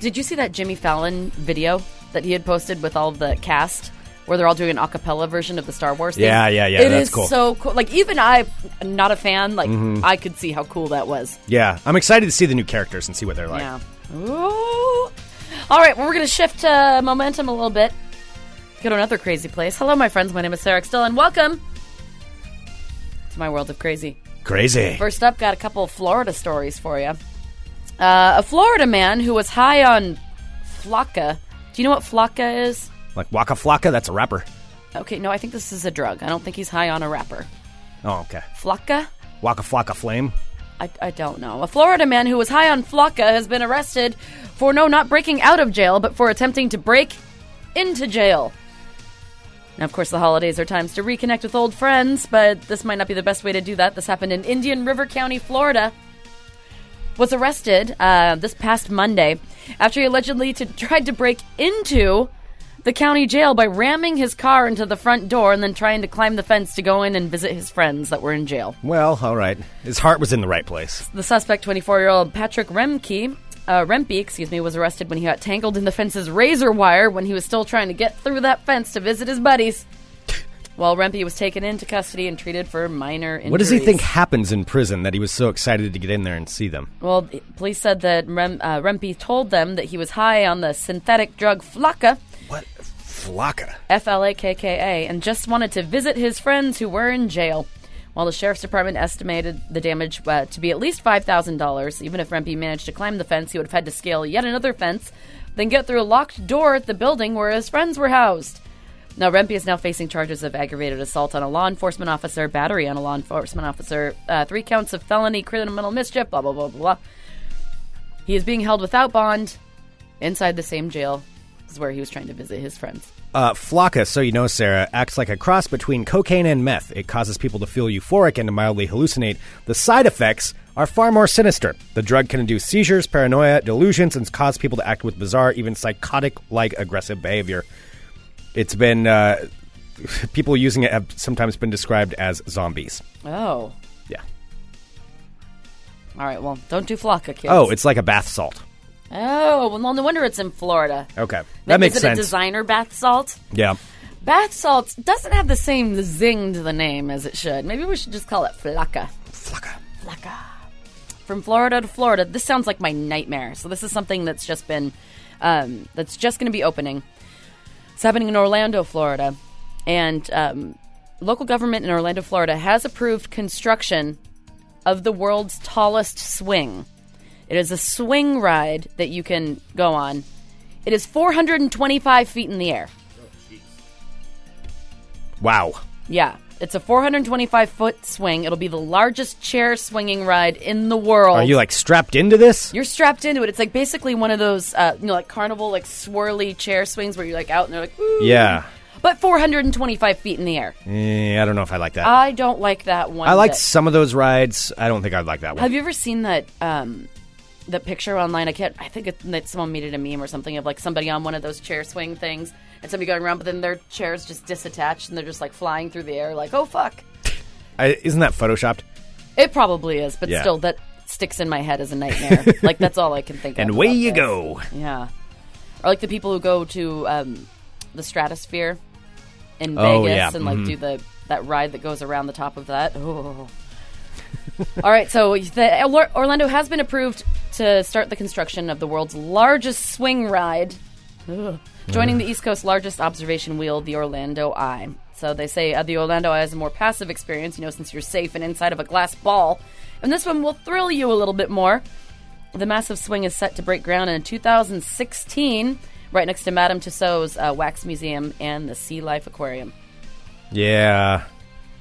did you see that Jimmy Fallon video that he had posted with all the cast where they're all doing an a cappella version of the Star Wars theme? Yeah, yeah, yeah, It that's is cool. so cool. Like, even I, am not a fan, like, Mm-hmm. I could see how cool that was. Yeah, I'm excited to see the new characters and see what they're like. Yeah. Ooh. All right, well, we're going to shift uh, momentum a little bit. Go to another crazy place. Hello, my friends. My name is Sarah Still, and welcome to my world of crazy. Crazy. First up, got a couple of Florida stories for you. Uh, a Florida man who was high on Flakka. Do you know what Flakka is? Like Waka Flocka, that's a rapper. Okay, no, I think this is a drug. I don't think he's high on a rapper. Oh, okay. Flocka? Waka Flocka Flame. I, I don't know. A Florida man who was high on Flakka has been arrested for no, not breaking out of jail, but for attempting to break into jail. Now, of course, the holidays are times to reconnect with old friends, but this might not be the best way to do that. This happened in Indian River County, Florida. Was arrested uh, this past Monday after he allegedly to, tried to break into the county jail by ramming his car into the front door and then trying to climb the fence to go in and visit his friends that were in jail. Well, all right. His heart was in the right place. The suspect, 24-year-old Patrick Remke, uh, Rempe, excuse me, was arrested when he got tangled in the fence's razor wire when he was still trying to get through that fence to visit his buddies. While Rempe was taken into custody and treated for minor injuries. What does he think happens in prison that he was so excited to get in there and see them? Well, police said that Rem, uh, Rempe told them that he was high on the synthetic drug Flakka, What? Flocka. F L A K K A, and just wanted to visit his friends who were in jail. While the sheriff's department estimated the damage uh, to be at least $5,000, even if Rempe managed to climb the fence, he would have had to scale yet another fence, then get through a locked door at the building where his friends were housed. Now, Rempe is now facing charges of aggravated assault on a law enforcement officer, battery on a law enforcement officer, uh, three counts of felony criminal mischief, blah, blah, blah, blah, blah. He is being held without bond inside the same jail as where he was trying to visit his friends. Uh, Flakka, so you know, Sarah, acts like a cross between cocaine and meth. It causes people to feel euphoric and to mildly hallucinate. The side effects are far more sinister. The drug can induce seizures, paranoia, delusions, and cause people to act with bizarre, even psychotic like aggressive behavior. It's been, uh, people using it have sometimes been described as zombies. Oh. Yeah. All right, well, don't do Flakka, kids. Oh, it's like a bath salt. Oh, well, no wonder it's in Florida. Okay. That makes it sense. a designer bath salt? yeah. Bath salt doesn't have the same zing to the name as it should. Maybe we should just call it Flocka. Flocka. Flocka. From Florida to Florida, this sounds like my nightmare. So this is something that's just been, um, that's just going to be opening. It's happening in Orlando, Florida, and um, local government in Orlando, Florida, has approved construction of the world's tallest swing. It is a swing ride that you can go on. It is 425 feet in the air. Wow. Yeah, it's a 425 foot swing. It'll be the largest chair swinging ride in the world. Are you like strapped into this? You're strapped into it. It's like basically one of those, uh, you know, like carnival, like swirly chair swings where you're like out and they're like, Ooh. Yeah. But 425 feet in the air. Eh, I don't know if I like that. I don't like that one. I like bit. some of those rides. I don't think I'd like that one. Have you ever seen that um, the picture online? I can't. I think it, that someone made it a meme or something of like somebody on one of those chair swing things and somebody going around, but then their chairs just disattached and they're just like flying through the air, like oh fuck. I, isn't that photoshopped? It probably is, but Yeah. still, that sticks in my head as a nightmare. [laughs] like that's all I can think of. And away about you this. go. Yeah, or like the people who go to um, the Stratosphere in Oh, Vegas yeah. and like Mhm. do the that ride that goes around the top of that. Oh. [laughs] All right, so the Or- Orlando has been approved to start the construction of the world's largest swing ride, Ugh. Joining the East Coast's largest observation wheel, the Orlando Eye. So they say uh, the Orlando Eye is a more passive experience, you know, since you're safe and inside of a glass ball. And this one will thrill you a little bit more. The massive swing is set to break ground in 2016, right next to Madame Tussauds uh, Wax Museum and the Sea Life Aquarium. Yeah.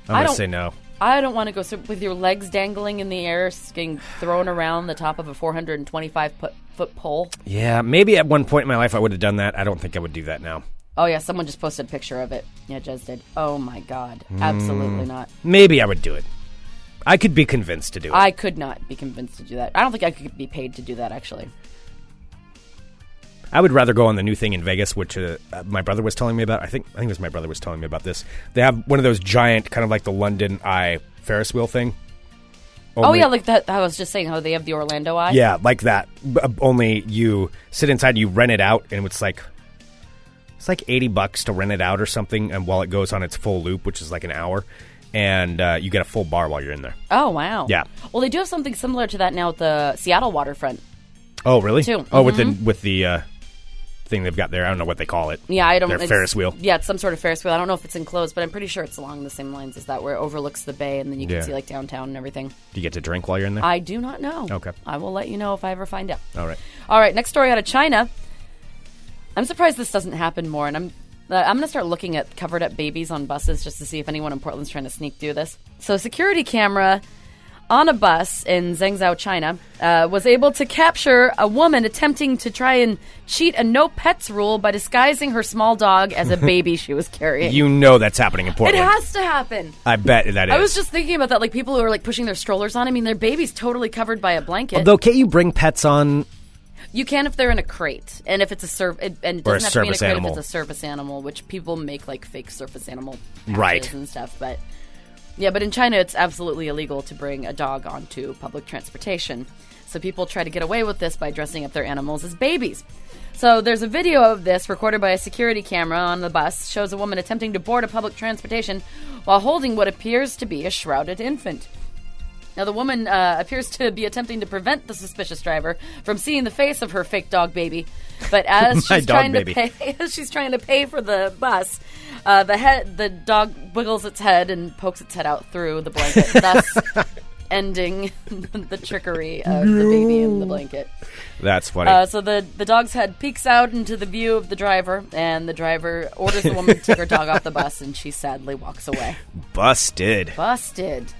I'm I going to say no. I don't want to go so with your legs dangling in the air, getting thrown around the top of a 425 foot, foot pole. Yeah, maybe at one point in my life I would have done that. I don't think I would do that now. Oh yeah, someone just posted a picture of it. Yeah, Jez did. Oh my god, absolutely Mm. not. Maybe I would do it. I could be convinced to do it. I could not be convinced to do that. I don't think I could be paid to do that actually. I would rather go on the new thing in Vegas, which uh, uh, my brother was telling me about. I think I think it was my brother was telling me about this. They have one of those giant, kind of like the London Eye Ferris wheel thing. oh yeah, like that. I was just saying how they have the Orlando Eye. yeah, like that. B- uh, only you sit inside, and you rent it out, and it's like it's like eighty bucks to rent it out or something, and while it goes on its full loop, which is like an hour, and uh, you get a full bar while you're in there. Oh wow. Yeah. Well, they do have something similar to that now at the Seattle waterfront. Oh, really? Too. Oh, with the with the uh, thing they've got there. I don't know what they call it. Yeah, I don't. Their Ferris wheel. Yeah, it's some sort of Ferris wheel. I don't know if it's enclosed, but I'm pretty sure it's along the same lines as that, where it overlooks the bay and then you can Yeah. see like downtown and everything. Do you get to drink while you're in there? I do not know. Okay. I will let you know if I ever find out. All right. All right, next story out of China. I'm surprised this doesn't happen more, and I'm uh, I'm going to start looking at covered up babies on buses just to see if anyone in Portland's trying to sneak do this. So, security camera on a bus in Zhengzhou, China, uh, was able to capture a woman attempting to try and cheat a no pets rule by disguising her small dog as a [laughs] baby she was carrying. You know that's happening in Portland. it has to happen. I bet that is. I was just thinking about that, like people who are like pushing their strollers on. I mean, their baby's totally covered by a blanket. Although, can't you bring pets on? You can if they're in a crate, and if it's a serv- it, and it Or a doesn't have to be in a service crate animal. if it's a service animal, which people make like fake service animal Right. and stuff. But yeah, but in China, it's absolutely illegal to bring a dog onto public transportation. So people try to get away with this by dressing up their animals as babies. So there's a video of this recorded by a security camera on the bus shows a woman attempting to board a public transportation while holding what appears to be a shrouded infant. Now, the woman uh, appears to be attempting to prevent the suspicious driver from seeing the face of her fake dog baby. But [laughs] as she's trying baby. to pay, [laughs] as she's trying to pay for the bus, uh, the head, the dog wiggles its head and pokes its head out through the blanket, [laughs] thus ending the trickery of the baby in the blanket. That's funny. Uh, so the the dog's head peeks out into the view of the driver, and the driver orders the woman to take her dog off the bus, and she sadly walks away. Busted. Busted,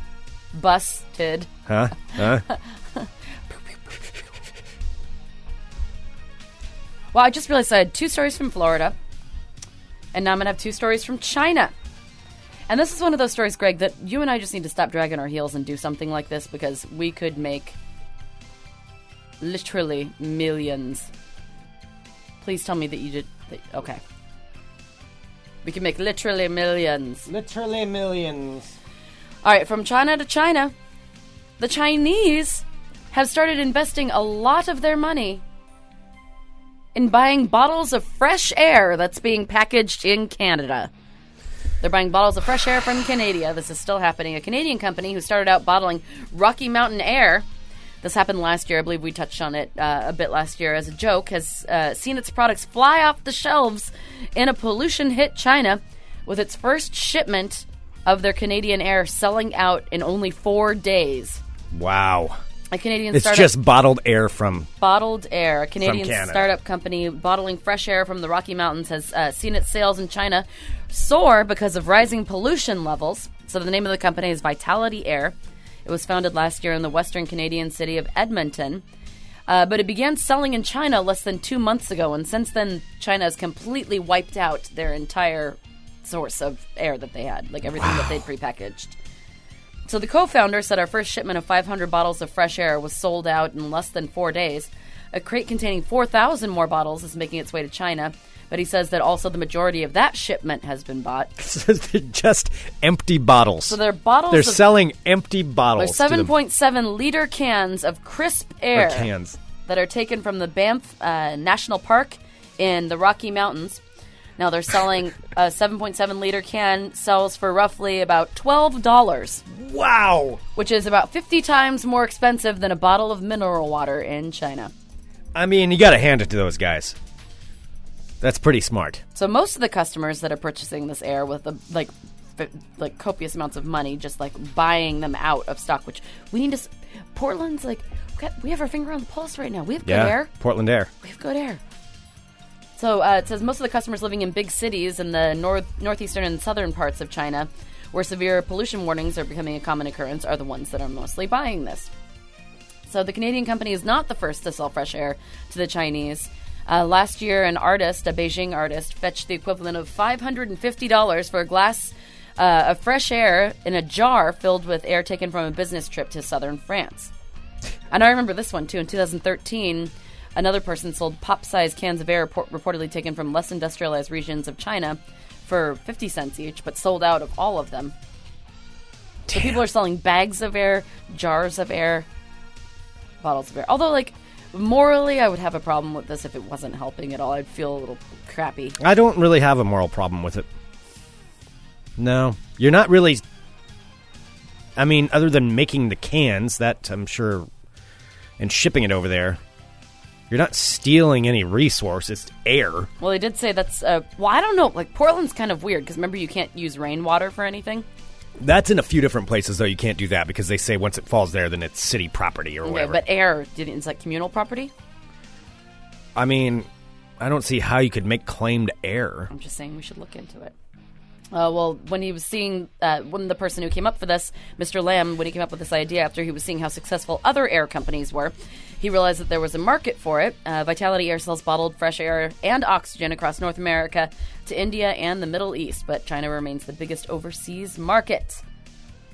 busted. Huh? Huh? Well, I just realized I had two stories from Florida, and now I'm gonna have two stories from China. And this is one of those stories, Greg, that you and I just need to stop dragging our heels and do something like this because we could make literally millions. Please tell me that you did. That, okay. We can make literally millions. Literally millions. All right, from China to China, the Chinese have started investing a lot of their money in buying bottles of fresh air that's being packaged in Canada. They're buying bottles of fresh air from Canada. This is still happening. A Canadian company who started out bottling Rocky Mountain Air. This happened last year. I believe we touched on it uh, a bit last year as a joke. Has uh, seen its products fly off the shelves in a pollution hit China with its first shipment of their Canadian Air selling out in only four days. Wow. A Canadian It's startup just bottled air from. Bottled Air, a Canadian startup company bottling fresh air from the Rocky Mountains, has uh, seen its sales in China soar because of rising pollution levels. So the name of the company is Vitality Air. It was founded last year in the western Canadian city of Edmonton. Uh, but it began selling in China less than two months ago, and since then, China has completely wiped out their entire source of air that they had, like everything that they'd prepackaged. So the co-founder said our first shipment of 500 bottles of fresh air was sold out in less than four days. A crate containing 4,000 more bottles is making its way to China, but he says that also the majority of that shipment has been bought. [laughs] just empty bottles. So they're bottles. They're of, selling empty bottles. they're bottles. 7.7 liter cans of crisp or air cans. that are taken from the Banff uh, National Park in the Rocky Mountains. Now they're selling a 7.7 liter can sells for roughly about twelve dollars. Wow. which is about 50 times more expensive than a bottle of mineral water in China. I mean, you got to hand it to those guys. That's pretty smart. So most of the customers that are purchasing this air with the like like copious amounts of money just like buying them out of stock, which we need to s- Portland's like we we have our finger on the pulse right now. We have good Yeah. air. Portland Air. We have good air. So uh, it says most of the customers living in big cities in the north, northeastern and southern parts of China, where severe pollution warnings are becoming a common occurrence, are the ones that are mostly buying this. So the Canadian company is not the first to sell fresh air to the Chinese. Uh, last year, an artist, a Beijing artist, fetched the equivalent of $550 for a glass uh, of fresh air in a jar filled with air taken from a business trip to southern France. And I remember this one too. In 2013, another person sold pop-sized cans of air report- reportedly taken from less industrialized regions of China for 50 cents each, but sold out of all of them. So people are selling bags of air, jars of air, bottles of air. Although, like, morally, I would have a problem with this if it wasn't helping at all. I'd feel a little crappy. I don't really have a moral problem with it. No, you're not really. I mean, other than making the cans, that I'm sure, and shipping it over there, you're not stealing any resource. It's air. Well, they did say that's. Uh, well, I don't know. Like, Portland's kind of weird because remember, you can't use rainwater for anything. That's in a few different places, though. You can't do that because they say once it falls there, then it's city property or Okay, whatever. but air, didn't. it's like communal property. I mean, I don't see how you could make claim to air. I'm just saying we should look into it. Uh, well, when he was seeing, uh, when the person who came up for this, Mr. Lam, when he came up with this idea after he was seeing how successful other air companies were, he realized that there was a market for it. Uh, Vitality Air sells bottled fresh air and oxygen across North America to India and the Middle East, but China remains the biggest overseas market.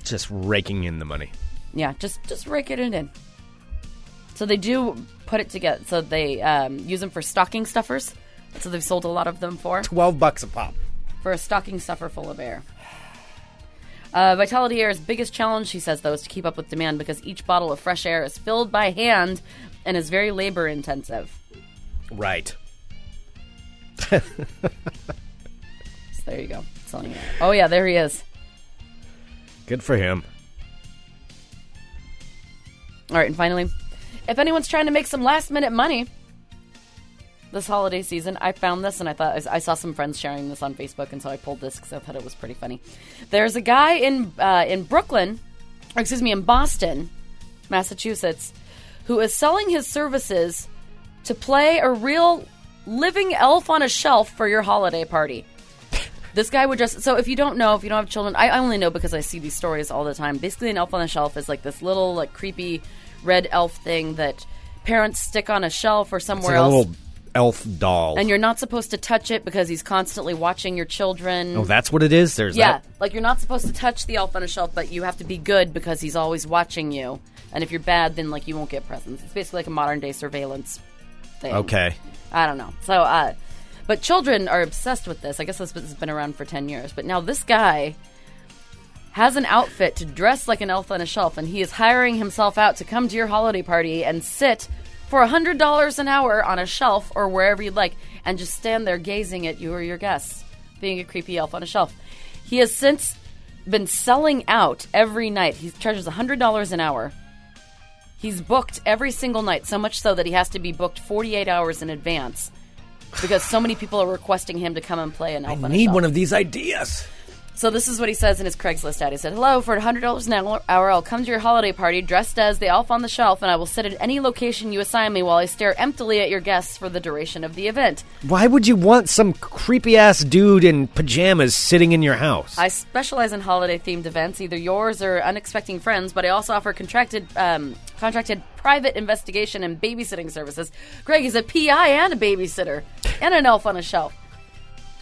Just raking in the money. Yeah, just just raking it in. So they do put it together. So they um, use them for stocking stuffers. So they've sold a lot of them for. Twelve bucks a pop. For a stocking stuffer full of air. Uh, Vitality Air's biggest challenge, she says, though, is to keep up with demand because each bottle of fresh air is filled by hand and is very labor intensive. Right. So there you go. Selling it. Oh, yeah, there he is. Good for him. All right, and finally, if anyone's trying to make some last minute money this holiday season, I found this and I thought I saw some friends sharing this on Facebook, and so I pulled this because I thought it was pretty funny. There's a guy in uh, in Brooklyn, or excuse me, in Boston, Massachusetts, who is selling his services to play a real living elf on a shelf for your holiday party. This guy would just so if you don't know, if you don't have children, I only know because I see these stories all the time. Basically, an elf on a shelf is like this little like creepy red elf thing that parents stick on a shelf or It's somewhere like a else. Elf doll. and you're not supposed to touch it because he's constantly watching your children. oh, that's what it is. There's yeah, that. like you're not supposed to touch the elf on a shelf, but you have to be good because he's always watching you. And if you're bad, then like you won't get presents. It's basically like a modern day surveillance thing. Okay. I don't know. So, uh, but children are obsessed with this. I guess this has been around for 10 years. But now this guy has an outfit to dress like an elf on a shelf, and he is hiring himself out to come to your holiday party and sit for $100 an hour on a shelf or wherever you'd like and just stand there gazing at you or your guests, being a creepy elf on a shelf. He has since been selling out every night. He charges $100 an hour. He's booked every single night, so much so that he has to be booked 48 hours in advance because so many people are requesting him to come and play an elf I on a need shelf. one of these ideas. So this is what he says in his Craigslist ad. He said, "Hello, for hundred dollars an hour, I'll come to your holiday party dressed as the elf on the shelf, and I will sit at any location you assign me while I stare emptily at your guests for the duration of the event. Why would you want some creepy ass dude in pajamas sitting in your house? I specialize in holiday themed events, either yours or unexpected friends, but I also offer contracted, um, contracted private investigation and babysitting services. Greg is a PI and a babysitter, and an elf on a shelf."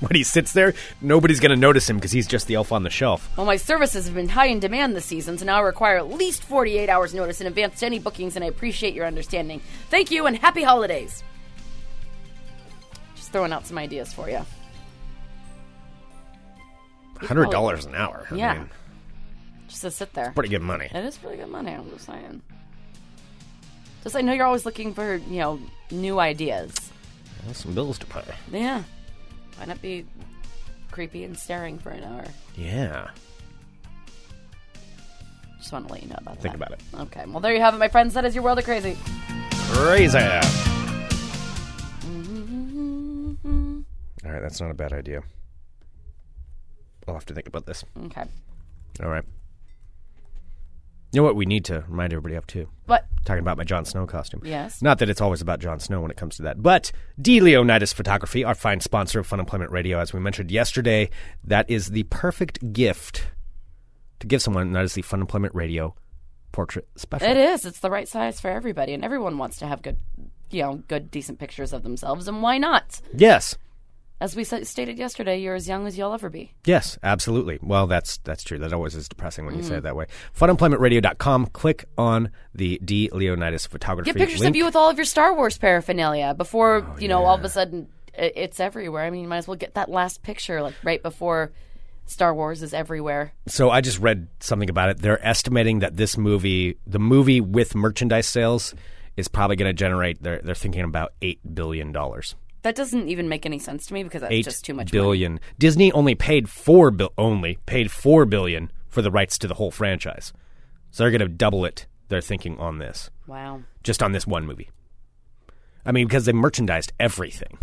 When he sits there, nobody's going to notice him because he's just the elf on the shelf. Well, my services have been high in demand this season, so now I require at least 48 hours notice in advance to any bookings, and I appreciate your understanding. Thank you, and happy holidays. Just throwing out some ideas for you. Hundred dollars an hour. I Yeah. mean, Just to sit there. pretty good money. It is pretty good money, I'm just saying. Just I know you're always looking for, you know, new ideas. Well, some bills to pay. Yeah. Why not be creepy and staring for an hour? Yeah. Just want to let you know about that. Think about it. Okay. Well, there you have it, my friends. That is your world of crazy. Crazy. Mm-hmm. All right, that's not a bad idea. I'll have to think about this. Okay. All right. You know what we need to remind everybody of too? What? Talking about my Jon Snow costume. Yes. Not that it's always about Jon Snow when it comes to that, but D. Leonidas Photography, our fine sponsor of Fun Employment Radio, as we mentioned yesterday, that is the perfect gift to give someone. and That is the Fun Employment Radio portrait special. It is. It's the right size for everybody, and everyone wants to have good, you know, good, decent pictures of themselves, and why not? Yes. As we stated yesterday, you're as young as you'll ever be. Yes, absolutely. Well, that's that's true. That always is depressing when you say it mm. that way. Funemploymentradio.com. Click on the D. Leonidas Photography Get pictures link. of you with all of your Star Wars paraphernalia before, oh, you know, all of a sudden it's everywhere. I mean, you might as well get that last picture, like right before Star Wars is everywhere. So I just read something about it. They're estimating that this movie, the movie with merchandise sales, is probably going to generate. They're they're thinking about eight billion dollars. That doesn't even make any sense to me because that's Eight just too much money. billion. Disney only paid four bil- only paid four billion for the rights to the whole franchise. So they're going to double it. They're thinking on this, Wow. just on this one movie. I mean, because they merchandised everything.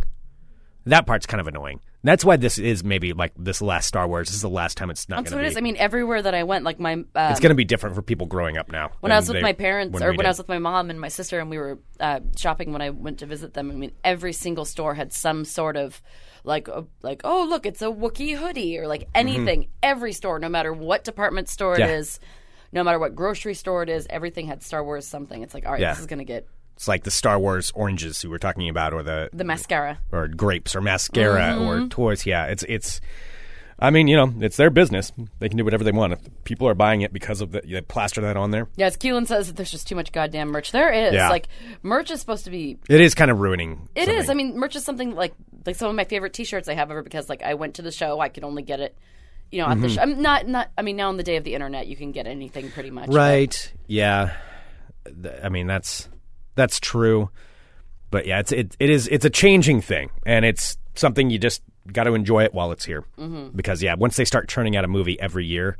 That part's kind of annoying. That's why this is maybe like this last Star Wars. This is the last time it's not That's going what to it is. I mean, everywhere that I went, like my um, it's going to be different for people growing up now. when I was with they- my parents or we when I was with my mom and my sister and we were uh, shopping when I went to visit them. I mean, every single store had some sort of like uh, like oh look, it's a Wookiee hoodie or like anything. Every store, no matter what department store it Mm-hmm. Yeah. is, no matter what grocery store it is, everything had Star Wars something. It's like all right, Yeah. this is gonna get It's like the Star Wars oranges we were talking about, or the the mascara. or grapes or mascara Mm-hmm. or toys. Yeah, it's it's. I mean, you know, it's their business. They can do whatever they want. If people are buying it because of the you plaster that on there, Yes, Keelan says that there's just too much goddamn merch. There is Yeah. like merch is supposed to be it is kind of ruining. It is. something. I mean, merch is something like like some of my favorite T-shirts I have ever because like I went to the show, I could only get it, you know, at Mm-hmm. the show. I'm not not. I mean, now on the day of the internet, you can get anything pretty much. but- right? Yeah, I mean that's that's true, but yeah, it's it, it is it's a changing thing, and it's something you just got to enjoy it while it's here. Mm-hmm. Because yeah, once they start churning out a movie every year,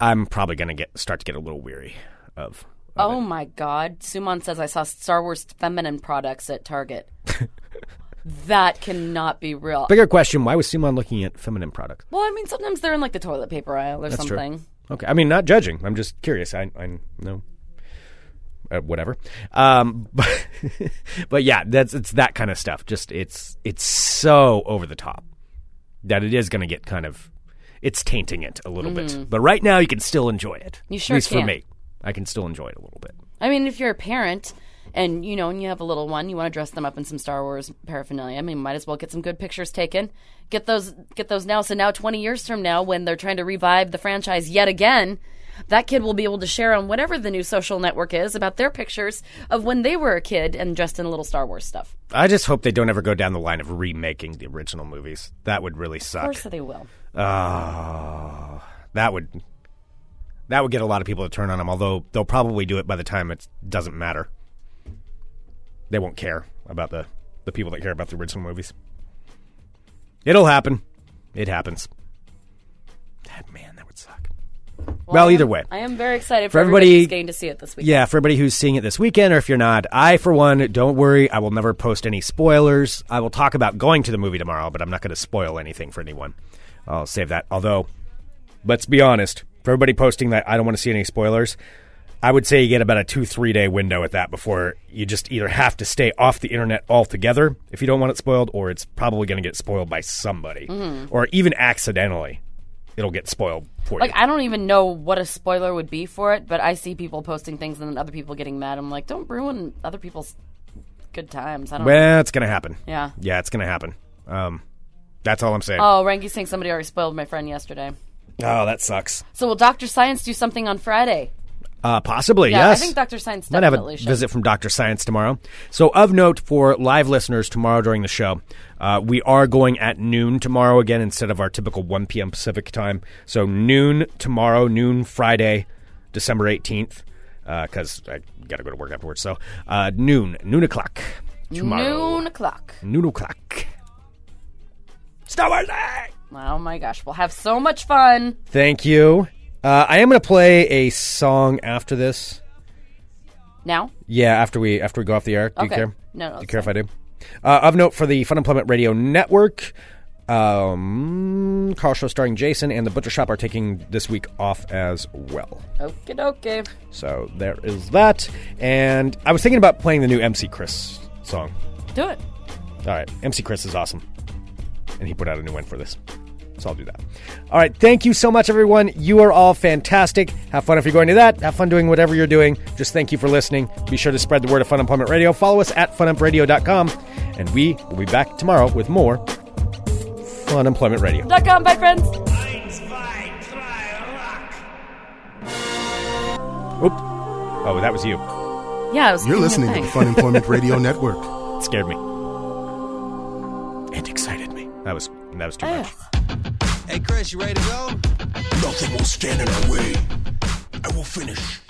I'm probably gonna get start to get a little weary of. Oh my God! Suman says I saw Star Wars feminine products at Target. [laughs] that cannot be real. Bigger question: Why was Simon looking at feminine products? well, I mean, sometimes they're in like the toilet paper aisle or That's something. true. Okay, I mean, not judging. I'm just curious. I, I know, whatever. Um, [laughs] but, but yeah, that's it's that kind of stuff. Just it's it's so over the top that it is going to get kind of it's tainting it a little bit. But right now, you can still enjoy it. Mm-hmm. You sure At least for me, I can still enjoy it a little bit. I mean, if you're a parent and you know, and you have a little one, you want to dress them up in some Star Wars paraphernalia. I mean, might as well get some good pictures taken. Get those, get those now. So now, 20 years from now, when they're trying to revive the franchise yet again, that kid will be able to share on whatever the new social network is about their pictures of when they were a kid and dressed in a little Star Wars stuff. I just hope they don't ever go down the line of remaking the original movies. That would really suck. Of course, they will. Oh, that would that would get a lot of people to turn on them. Although they'll probably do it by the time it doesn't matter. They won't care about the the people that care about the original movies. It'll happen. It happens. That man, that would suck. Well, I either am- way. I am very excited for, For everybody getting to see it this week. Yeah, for everybody who's seeing it this weekend, or if you're not, I, for one, don't worry. I will never post any spoilers. I will talk about going to the movie tomorrow, but I'm not going to spoil anything for anyone. I'll save that. Although, let's be honest. For everybody posting that I don't want to see any spoilers, I would say you get about a two, three day window at that before you just either have to stay off the internet altogether if you don't want it spoiled, or it's probably going to get spoiled by somebody, mm-hmm. or even accidentally, it'll get spoiled for Like you. I don't even know what a spoiler would be for it, but I see people posting things and then other people getting mad. I'm like, don't ruin other people's good times. I don't. well, it's going to happen. Yeah. Yeah, it's going to happen. Um, that's all I'm saying. Oh, Ranky's saying somebody already spoiled my friend yesterday. oh, that sucks. So will Doctor Science do something on Friday? Uh, possibly, Yeah, yes. I think Doctor Science Might have a should. visit from Dr. Science tomorrow. So, of note for live listeners tomorrow during the show, uh, we are going at noon tomorrow again instead of our typical 1 p.m. Pacific time. So, noon tomorrow, noon Friday, December 18th, because I got to go to work afterwards. So, uh, noon, noon o'clock tomorrow. Noon o'clock. Noon o'clock. Star Wars Day! Oh my gosh, we'll have so much fun. Thank you. Uh, I am going to play a song after this. Now, Yeah, after we after we go off the air. Do you Okay. care? No, no, Do you care if I do? Uh, of note for the Fun Employment Radio Network, um, Carl Show starring Jason and the Butcher Shop are taking this week off as well. okie dokie. So there is that. And I was thinking about playing the new MC Chris song. Do it. All right, MC Chris is awesome, and he put out a new one for this. So I'll do that. All right, thank you so much, everyone. You are all fantastic. Have fun if you're going to that. Have fun doing whatever you're doing. Just thank you for listening. Be sure to spread the word of Fun Employment Radio. Follow us at funumpradio.com, and we will be back tomorrow with more Fun Employment Radio. Dot com. Bye, friends. Oop. Oh, that was you. Yeah, I was You're thinking listening to thing. the Fun Employment [laughs] Radio Network. It scared me. It excited me. That was that was too much. Hey, Chris, you ready to go? Nothing will stand in our way. I will finish